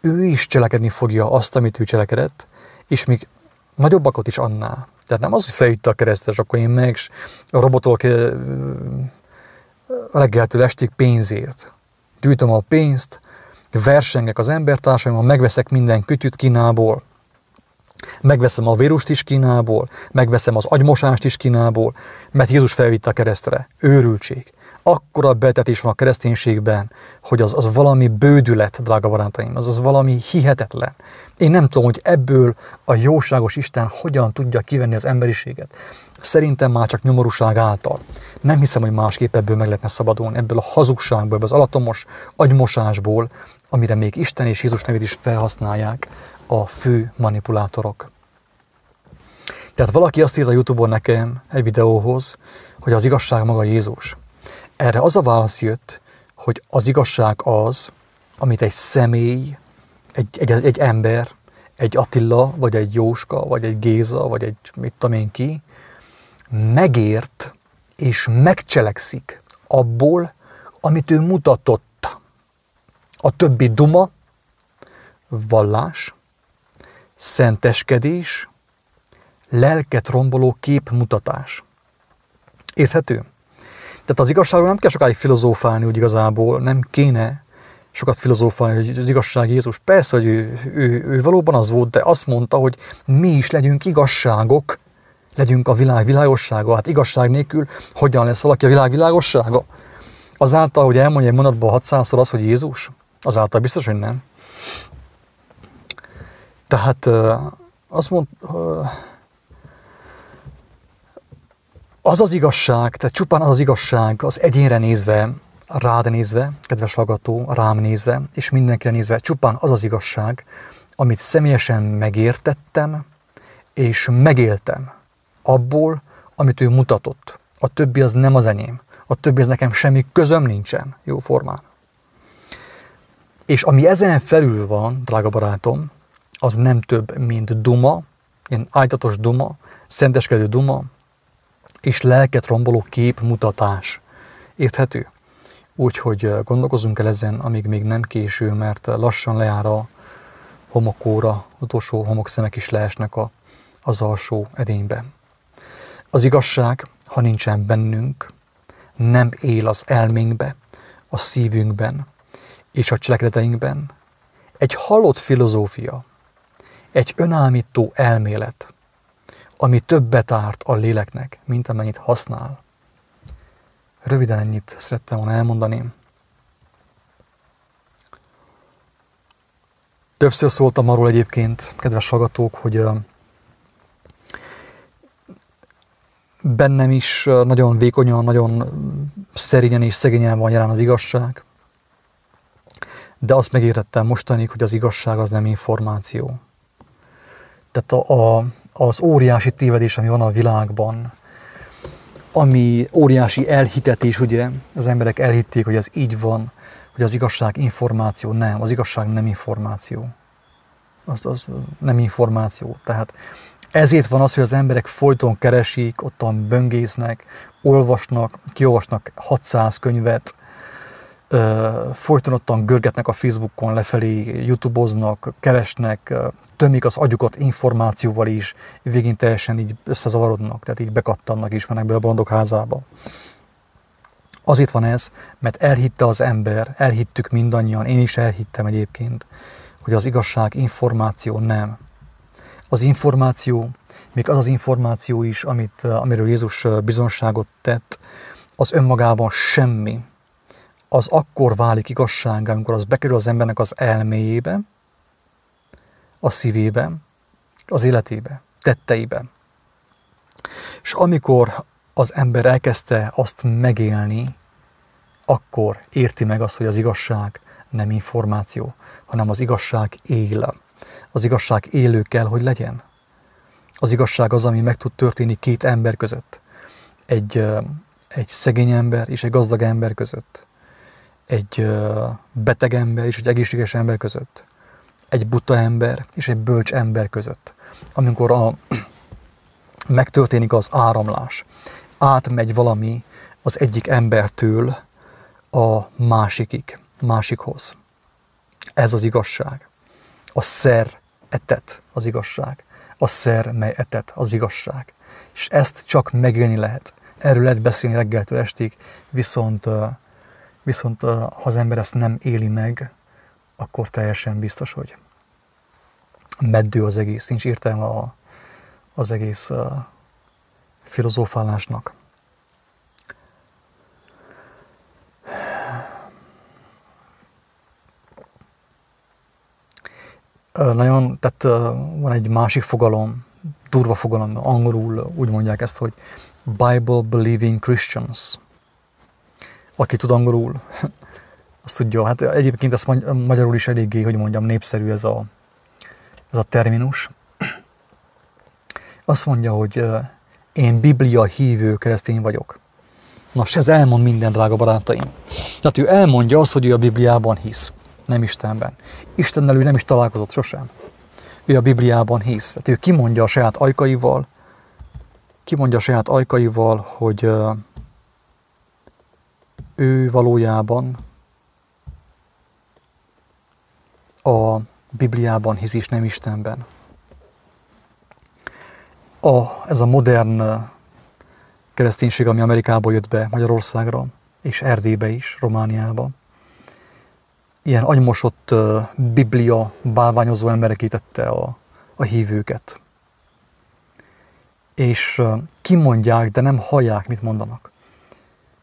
ő is cselekedni fogja azt, amit ő cselekedett, és még nagyobbakat is annál. Tehát nem az, hogy felütte a keresztre, és akkor én meg robotolok reggeltől estig pénzért. Gyűjtöm a pénzt, versengek az embertársaimmal, megveszek minden kütyüt Kínából, megveszem a vírust is Kínából, megveszem az agymosást is Kínából, mert Jézus felvitte a keresztre. Őrültség. Akkora betetés van a kereszténységben, hogy az, az valami bődület, drága barátaim, az az valami hihetetlen. Én nem tudom, hogy ebből a jóságos Isten hogyan tudja kivenni az emberiséget. Szerintem már csak nyomorúság által. Nem hiszem, hogy másképp ebből meg lehetne szabadulni, ebből a hazugságból, ebből az alatomos agymosásból, amire még Isten és Jézus nevét is felhasználják a fő manipulátorok. Tehát valaki azt írt a Youtube-on nekem egy videóhoz, hogy az igazság maga Jézus. Erre az a válasz jött, hogy az igazság az, amit egy személy, egy, egy, egy ember, egy Attila, vagy egy Jóska, vagy egy Géza, vagy egy mit tudom én ki, megért és megcselekszik abból, amit ő mutatott. A többi duma, vallás, szenteskedés, lelket romboló képmutatás. Érthető? Tehát az igazságról nem kell sokáig filozófálni, úgy igazából nem kéne sokat filozófálni, hogy az igazság Jézus. Persze, hogy ő, ő, ő valóban az volt, de azt mondta, hogy mi is legyünk igazságok, legyünk a világ világossága. Hát igazság nélkül hogyan lesz valaki a világ világossága? Azáltal, hogy elmondja egy mondatban 600-szor az, hogy Jézus? Azáltal biztos, hogy nem. Tehát azt mond, az az igazság, tehát csupán az az igazság az egyénre nézve, rád nézve, kedves hallgató, rám nézve, és mindenkire nézve, csupán az az igazság, amit személyesen megértettem, és megéltem abból, amit ő mutatott. A többi az nem az enyém. A többi az nekem semmi közöm nincsen, jó formán. És ami ezen felül van, drága barátom, az nem több, mint duma, ilyen ájtatos duma, szenteskedő duma, és lelket romboló képmutatás. Érthető? Úgyhogy gondolkozunk el ezen, amíg még nem késő, mert lassan lejár a homokóra, utolsó homokszemek is leesnek a, az alsó edénybe. Az igazság, ha nincsen bennünk, nem él az elménkbe, a szívünkben és a cselekedeteinkben, Egy halott filozófia, egy önállító elmélet, ami többet árt a léleknek, mint amennyit használ. Röviden ennyit szerettem volna elmondani. Többször szóltam arról egyébként, kedves hallgatók, hogy bennem is nagyon vékonyan, nagyon szerényen és szegényen van jelen az igazság. De azt megértettem mostanig, hogy az igazság az nem információ. Tehát a, a, az óriási tévedés, ami van a világban, ami óriási elhitetés, ugye, az emberek elhitték, hogy ez így van, hogy az igazság információ. Nem, az igazság nem információ. Az, az nem információ. Tehát ezért van az, hogy az emberek folyton keresik, ottan böngésznek, olvasnak, kiolvasnak 600 könyvet, folyton ottan görgetnek a Facebookon lefelé, youtuboznak, keresnek, tömik az agyukat információval is, végén teljesen így összezavarodnak, tehát így bekattannak is, mennek be a bolondok házába. Azért van ez, mert elhitte az ember, elhittük mindannyian, én is elhittem egyébként, hogy az igazság információ nem. Az információ, még az az információ is, amit, amiről Jézus bizonságot tett, az önmagában semmi. Az akkor válik igazság, amikor az bekerül az embernek az elméjébe, a szívébe, az életébe, tetteibe. És amikor az ember elkezdte azt megélni, akkor érti meg azt, hogy az igazság nem információ, hanem az igazság él. Az igazság élő kell, hogy legyen. Az igazság az, ami meg tud történni két ember között. Egy, egy szegény ember és egy gazdag ember között. Egy beteg ember és egy egészséges ember között egy buta ember és egy bölcs ember között. Amikor a, megtörténik az áramlás, átmegy valami az egyik embertől a másikig, másikhoz. Ez az igazság. A szer etet az igazság. A szer, mely etet az igazság. És ezt csak megélni lehet. Erről lehet beszélni reggeltől estig, viszont, viszont ha az ember ezt nem éli meg, akkor teljesen biztos, hogy meddő az egész, nincs értelme a, az egész uh, filozófálásnak. Nagyon, tehát van egy másik fogalom, durva fogalom, angolul úgy mondják ezt, hogy Bible believing Christians. Aki tud angolul, azt tudja. Hát egyébként ezt magyarul is eléggé, hogy mondjam, népszerű ez a, ez a terminus. Azt mondja, hogy én Biblia hívő keresztény vagyok. Nos, ez elmond minden, drága barátaim. Tehát ő elmondja azt, hogy ő a Bibliában hisz, nem Istenben. Istennel ő nem is találkozott sosem. Ő a Bibliában hisz. Tehát ő kimondja a saját ajkaival, kimondja a saját ajkaival, hogy ő valójában a Bibliában hisz is, nem Istenben. A, ez a modern kereszténység, ami Amerikából jött be Magyarországra, és Erdélybe is, Romániába, ilyen agymosott biblia bálványozó emberekítette a, a hívőket. És kimondják, de nem hallják, mit mondanak.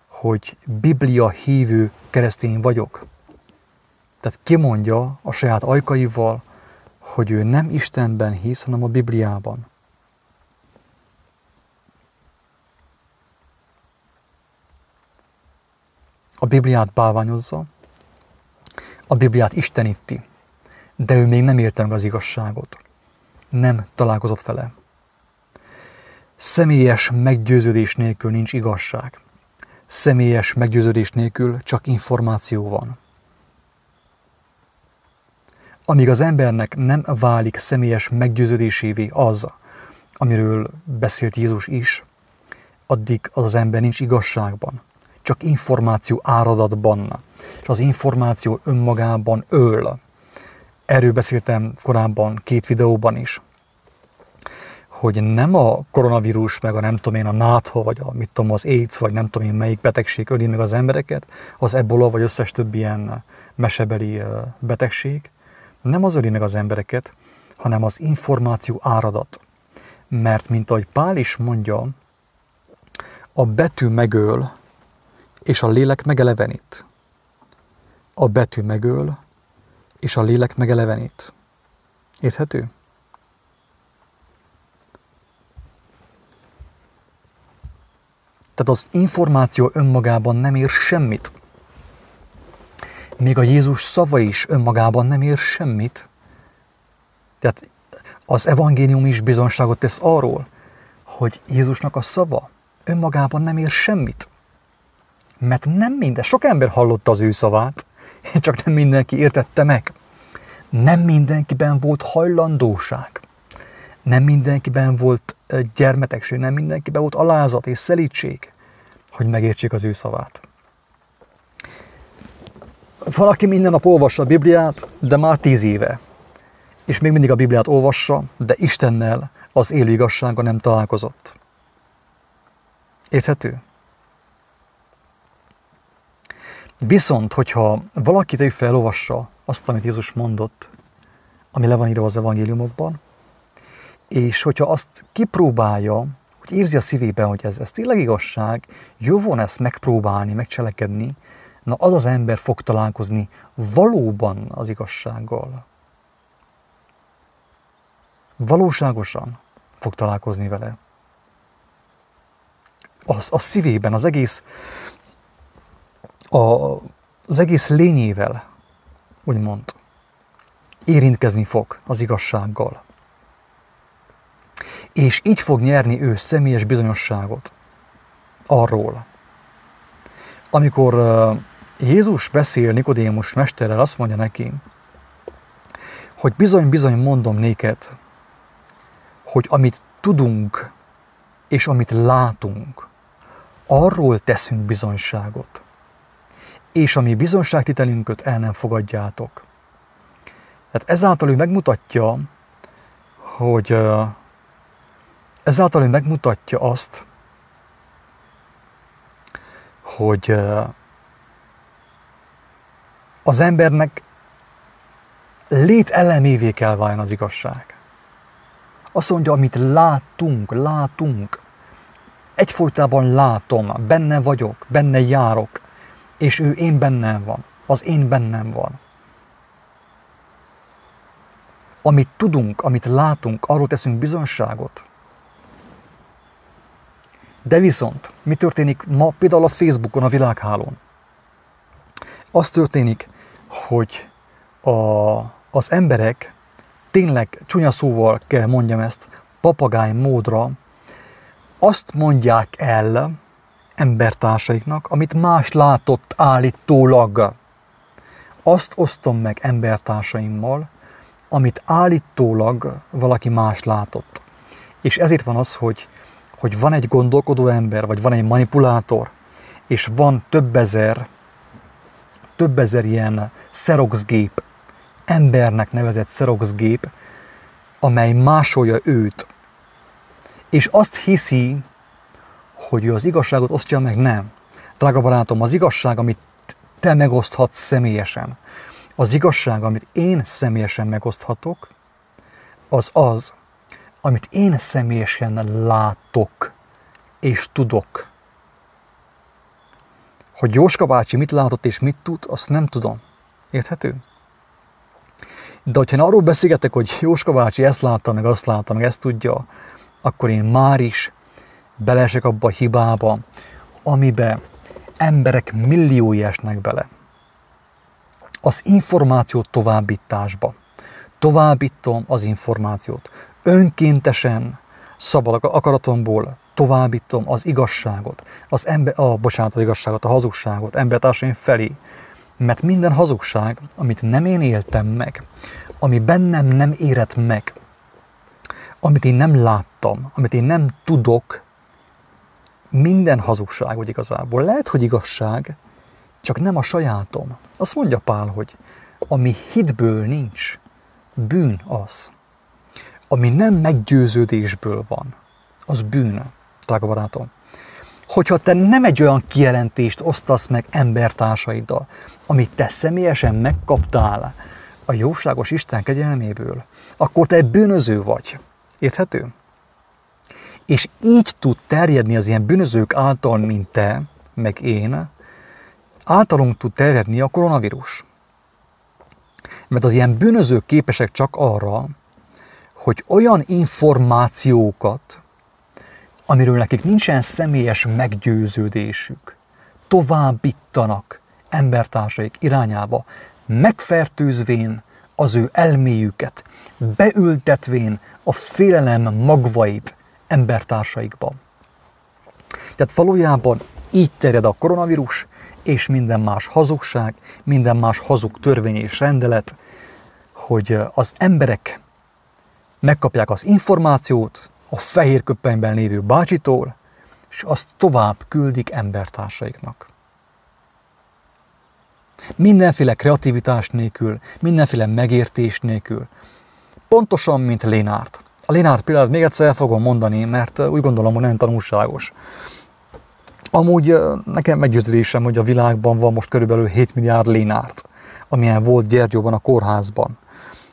Hogy biblia hívő keresztény vagyok. Tehát kimondja a saját ajkaival, hogy ő nem Istenben hisz, hanem a Bibliában. A Bibliát bálványozza, a Bibliát isteníti, de ő még nem érte meg az igazságot. Nem találkozott vele. Személyes meggyőződés nélkül nincs igazság. Személyes meggyőződés nélkül csak információ van amíg az embernek nem válik személyes meggyőződésévé az, amiről beszélt Jézus is, addig az az ember nincs igazságban, csak információ áradatban, és az információ önmagában öl. Erről beszéltem korábban két videóban is, hogy nem a koronavírus, meg a nem tudom én, a nátha, vagy a, mit tudom, az AIDS, vagy nem tudom én melyik betegség öli meg az embereket, az ebola, vagy összes több ilyen mesebeli betegség, Nem az öli meg az embereket, hanem az információ áradat. Mert, mint ahogy Pál is mondja, a betű megöl, és a lélek megelevenít. A betű megöl, és a lélek megelevenít. Érthető? Tehát az információ önmagában nem ér semmit. Még a Jézus szava is önmagában nem ér semmit. Tehát az evangélium is bizonságot tesz arról, hogy Jézusnak a szava önmagában nem ér semmit. Mert nem minden, sok ember hallotta az ő szavát, csak nem mindenki értette meg. Nem mindenkiben volt hajlandóság. Nem mindenkiben volt gyermetegség, nem mindenkiben volt alázat és szelítség, hogy megértsék az ő szavát. Valaki minden nap olvassa a Bibliát, de már tíz éve. És még mindig a Bibliát olvassa, de Istennel az élő igazsága nem találkozott. Érthető? Viszont, hogyha valaki tegyük felolvassa azt, amit Jézus mondott, ami le van írva az evangéliumokban, és hogyha azt kipróbálja, hogy érzi a szívében, hogy ez, ez tényleg igazság, jó volna ezt megpróbálni, megcselekedni, na az az ember fog találkozni valóban az igazsággal. Valóságosan fog találkozni vele. Az, a szívében, az egész, a, az egész lényével, úgymond, érintkezni fog az igazsággal. És így fog nyerni ő személyes bizonyosságot arról. Amikor Jézus beszél Nikodémus mesterrel, azt mondja neki, hogy bizony-bizony mondom néked, hogy amit tudunk és amit látunk, arról teszünk bizonyságot. És ami bizonyságtitelünket el nem fogadjátok. Tehát ezáltal ő megmutatja, hogy ezáltal ő megmutatja azt, hogy az embernek lételemévé kell váljon az igazság. Azt mondja, amit látunk, látunk, egyfolytában látom, benne vagyok, benne járok, és ő én bennem van, az én bennem van. Amit tudunk, amit látunk, arról teszünk bizonságot. De viszont, mi történik ma például a Facebookon, a világhálón? Az történik, hogy a, az emberek tényleg csúnya szóval kell mondjam ezt, papagáj módra azt mondják el embertársaiknak, amit más látott állítólag. Azt osztom meg embertársaimmal, amit állítólag valaki más látott. És ezért van az, hogy, hogy van egy gondolkodó ember, vagy van egy manipulátor, és van több ezer, több ezer ilyen szeroxgép, embernek nevezett szeroxgép, amely másolja őt, és azt hiszi, hogy ő az igazságot osztja meg, nem. Drága barátom, az igazság, amit te megoszthatsz személyesen, az igazság, amit én személyesen megoszthatok, az az, amit én személyesen látok és tudok. Hogy Jóska bácsi mit látott és mit tud, azt nem tudom. Érthető? De hogyha arról beszélgetek, hogy Jóska bácsi ezt látta, meg azt látta, meg ezt tudja, akkor én már is belesek abba a hibába, amibe emberek milliói esnek bele. Az információt továbbításba. Továbbítom az információt. Önkéntesen, szabad akaratomból továbbítom az igazságot, az ember, a, bocsánat, az igazságot, a hazugságot embertársaim felé. Mert minden hazugság, amit nem én éltem meg, ami bennem nem érett meg, amit én nem láttam, amit én nem tudok, minden hazugság, vagy igazából. Lehet, hogy igazság, csak nem a sajátom. Azt mondja Pál, hogy ami hitből nincs, bűn az. Ami nem meggyőződésből van, az bűn, drága barátom. Hogyha te nem egy olyan kijelentést osztasz meg embertársaiddal, amit te személyesen megkaptál a jóságos Isten kegyelméből, akkor te bűnöző vagy. Érthető? És így tud terjedni az ilyen bűnözők által, mint te, meg én, általunk tud terjedni a koronavírus. Mert az ilyen bűnözők képesek csak arra, hogy olyan információkat, amiről nekik nincsen személyes meggyőződésük, továbbítanak embertársaik irányába, megfertőzvén az ő elméjüket, beültetvén a félelem magvait embertársaikba. Tehát valójában így terjed a koronavírus, és minden más hazugság, minden más hazug törvény és rendelet, hogy az emberek megkapják az információt a fehér köpenyben lévő bácsitól, és azt tovább küldik embertársaiknak. Mindenféle kreativitás nélkül, mindenféle megértés nélkül. Pontosan, mint Lénárt. A Lénárt példát még egyszer el fogom mondani, mert úgy gondolom, hogy nagyon tanulságos. Amúgy nekem meggyőződésem, hogy a világban van most körülbelül 7 milliárd Lénárt, amilyen volt Gyergyóban a kórházban.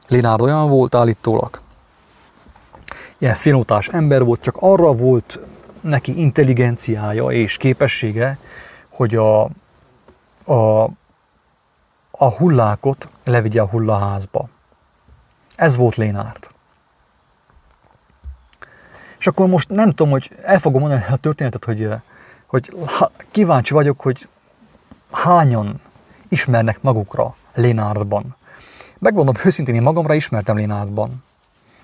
Lénárd olyan volt állítólag, ilyen finótás ember volt, csak arra volt neki intelligenciája és képessége, hogy a, a, a hullákot levigye a hullaházba. Ez volt Lénárt. És akkor most nem tudom, hogy el fogom mondani a történetet, hogy, hogy kíváncsi vagyok, hogy hányan ismernek magukra Lénárdban. Megmondom őszintén, én magamra ismertem Lénárdban.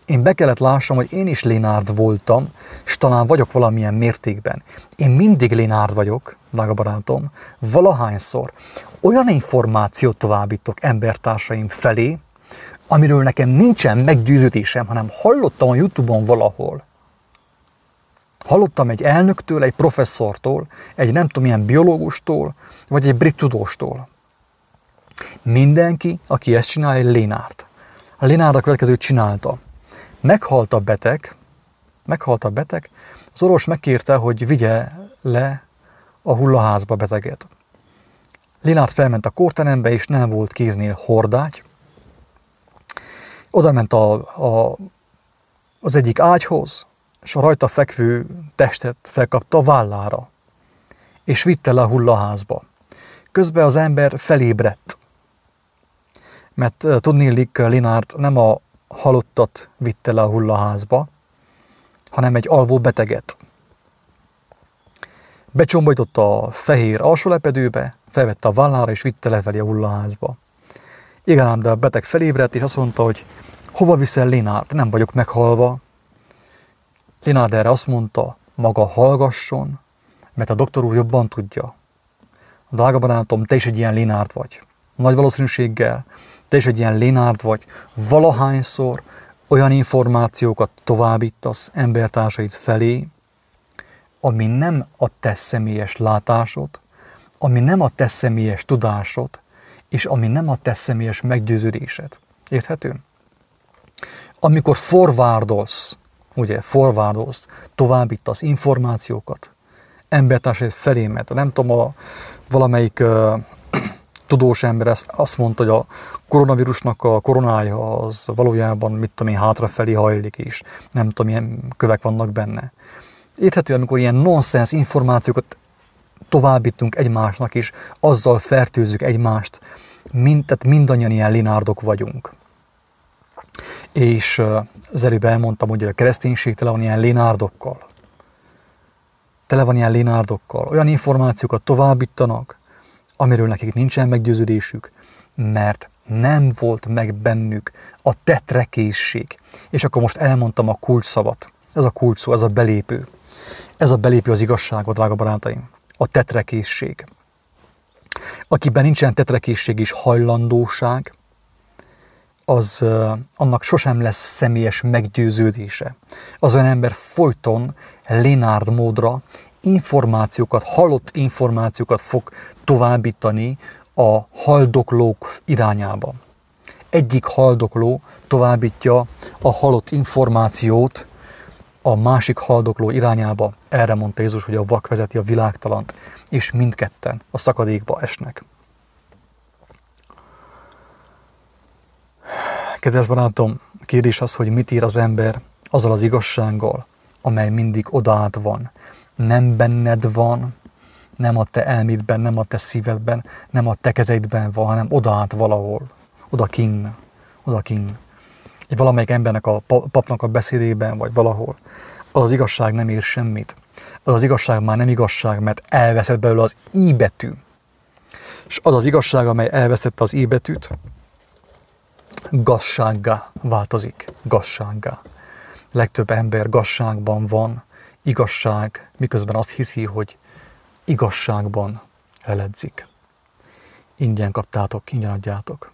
Én be kellett lássam, hogy én is Lénárd voltam, és talán vagyok valamilyen mértékben. Én mindig Lénárd vagyok, drága barátom, valahányszor olyan információt továbbítok embertársaim felé, amiről nekem nincsen meggyőződésem, hanem hallottam a Youtube-on valahol. Hallottam egy elnöktől, egy professzortól, egy nem tudom milyen biológustól, vagy egy brit tudóstól. Mindenki, aki ezt csinálja, Lénárt. A Lénárt a következőt csinálta. Meghalt a beteg, meghalt a beteg, az orvos megkérte, hogy vigye le a hullaházba beteget. Linát felment a kórterembe, és nem volt kéznél hordágy. Oda ment a, a, az egyik ágyhoz, és a rajta fekvő testet felkapta a vállára, és vitte le a hullaházba. Közben az ember felébredt, mert tudnélik Linárt nem a halottat vitte le a hullaházba, hanem egy alvó beteget. Becsombolította a fehér alsólepedőbe, felvette a vállára és vitte lefelé a hullaházba. Igen ám, de a beteg felébredt és azt mondta, hogy hova viszel Lénárt, nem vagyok meghalva. Lénárd erre azt mondta, maga hallgasson, mert a doktor úr jobban tudja. Drága barátom, te is egy ilyen Lénárt vagy. Nagy valószínűséggel te is egy ilyen Lénárd vagy, valahányszor olyan információkat továbbítasz embertársaid felé, ami nem a te személyes látásod, ami nem a te személyes tudásod, és ami nem a te személyes meggyőződésed. Érthető? Amikor forvárdolsz, ugye, forvárdolsz, továbbítasz információkat embertársaid felé, mert nem tudom, a, valamelyik tudós ember ezt azt mondta, hogy a koronavírusnak a koronája az valójában, mit tudom én, hátrafelé hajlik is. Nem tudom, milyen kövek vannak benne. Érthető, amikor ilyen nonsens információkat továbbítunk egymásnak is, azzal fertőzzük egymást, mind, tehát mindannyian ilyen linárdok vagyunk. És az előbb elmondtam, hogy a kereszténység tele van ilyen linárdokkal. Tele van ilyen linárdokkal. Olyan információkat továbbítanak, amiről nekik nincsen meggyőződésük, mert nem volt meg bennük a tetrekészség. És akkor most elmondtam a kulcsszavat. Ez a kulcs szó, ez a belépő. Ez a belépő az igazságot, drága barátaim. A tetrekészség. Akiben nincsen tetrekészség és hajlandóság, az annak sosem lesz személyes meggyőződése. Az olyan ember folyton Lénárd módra információkat, halott információkat fog továbbítani a haldoklók irányába. Egyik haldokló továbbítja a halott információt a másik haldokló irányába. Erre mondta Jézus, hogy a vak vezeti a világtalant, és mindketten a szakadékba esnek. Kedves barátom, kérdés az, hogy mit ír az ember azzal az igazsággal, amely mindig odaát van. Nem benned van, nem a te elmédben, nem a te szívedben, nem a te kezeidben van, hanem odaát valahol, oda kinn, oda kinn. Egy valamelyik embernek a papnak a beszédében, vagy valahol. Az, az igazság nem ér semmit. Az az igazság már nem igazság, mert elveszett belőle az i betű. És az az igazság, amely elvesztette az i betűt, gazsággá változik. Gazsággá. Legtöbb ember gazságban van, igazság, miközben azt hiszi, hogy igazságban eledzik. Ingyen kaptátok, ingyen adjátok.